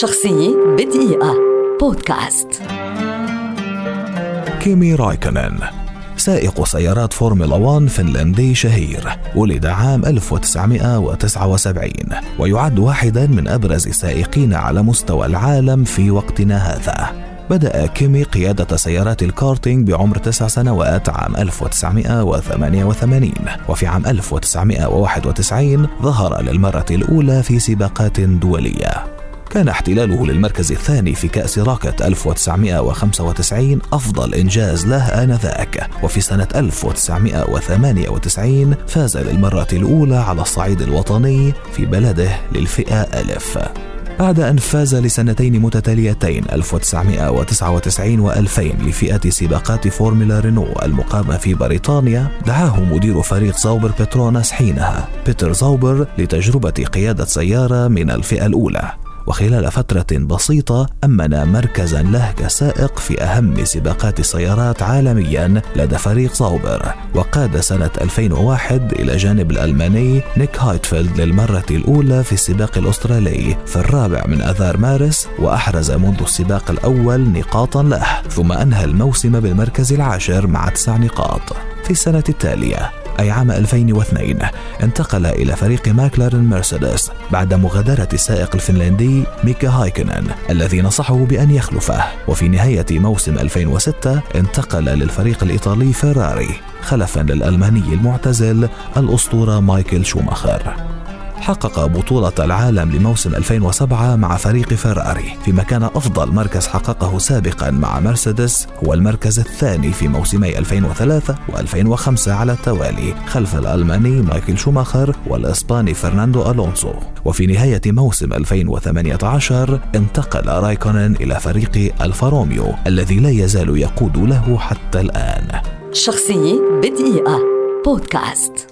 شخصية بدقيقة. بودكاست. كيمي رايكونن سائق سيارات فورمولا 1 فنلندي شهير ولد عام 1979 ويعد واحدا من أبرز السائقين على مستوى العالم في وقتنا هذا. بدأ كيمي قيادة سيارات الكارتينج بعمر تسع سنوات عام 1988 وفي عام 1991 ظهر للمرة الأولى في سباقات دولية. كان احتلاله للمركز الثاني في كأس راكت 1995 أفضل إنجاز له آنذاك. وفي سنة 1998 فاز للمرة الأولى على الصعيد الوطني في بلده للفئة ألف. بعد أن فاز لسنتين متتاليتين 1999 و2000 لفئة سباقات فورمولا رينو المقامة في بريطانيا دعاه مدير فريق زوبر بتروناس حينها بيتر زوبر لتجربة قيادة سيارة من الفئة الأولى. وخلال فترة بسيطة أمن مركزا له كسائق في أهم سباقات السيارات عالميا لدى فريق زاوبر وقاد سنة 2001 إلى جانب الألماني نيك هايتفيلد للمرة الأولى في السباق الأسترالي في الرابع من أذار مارس وأحرز منذ السباق الأول نقاطا له ثم أنهى الموسم بالمركز العاشر مع تسع نقاط. في السنة التالية أي عام 2002 انتقل إلى فريق ماكلارن مرسيدس بعد مغادرة السائق الفنلندي ميكا هايكنن الذي نصحه بأن يخلفه. وفي نهاية موسم 2006 انتقل للفريق الإيطالي فيراري خلفا للألماني المعتزل الأسطورة مايكل شوماخر. حقق بطولة العالم لموسم 2007 مع فريق فيراري فيما كان أفضل مركز حققه سابقا مع مرسيدس هو المركز الثاني في موسمي 2003 و2005 على التوالي خلف الألماني مايكل شوماخر والإسباني فرناندو ألونسو. وفي نهاية موسم 2018 انتقل رايكونن إلى فريق ألفا روميو الذي لا يزال يقود له حتى الآن. شخصية بدقيقة. بودكاست.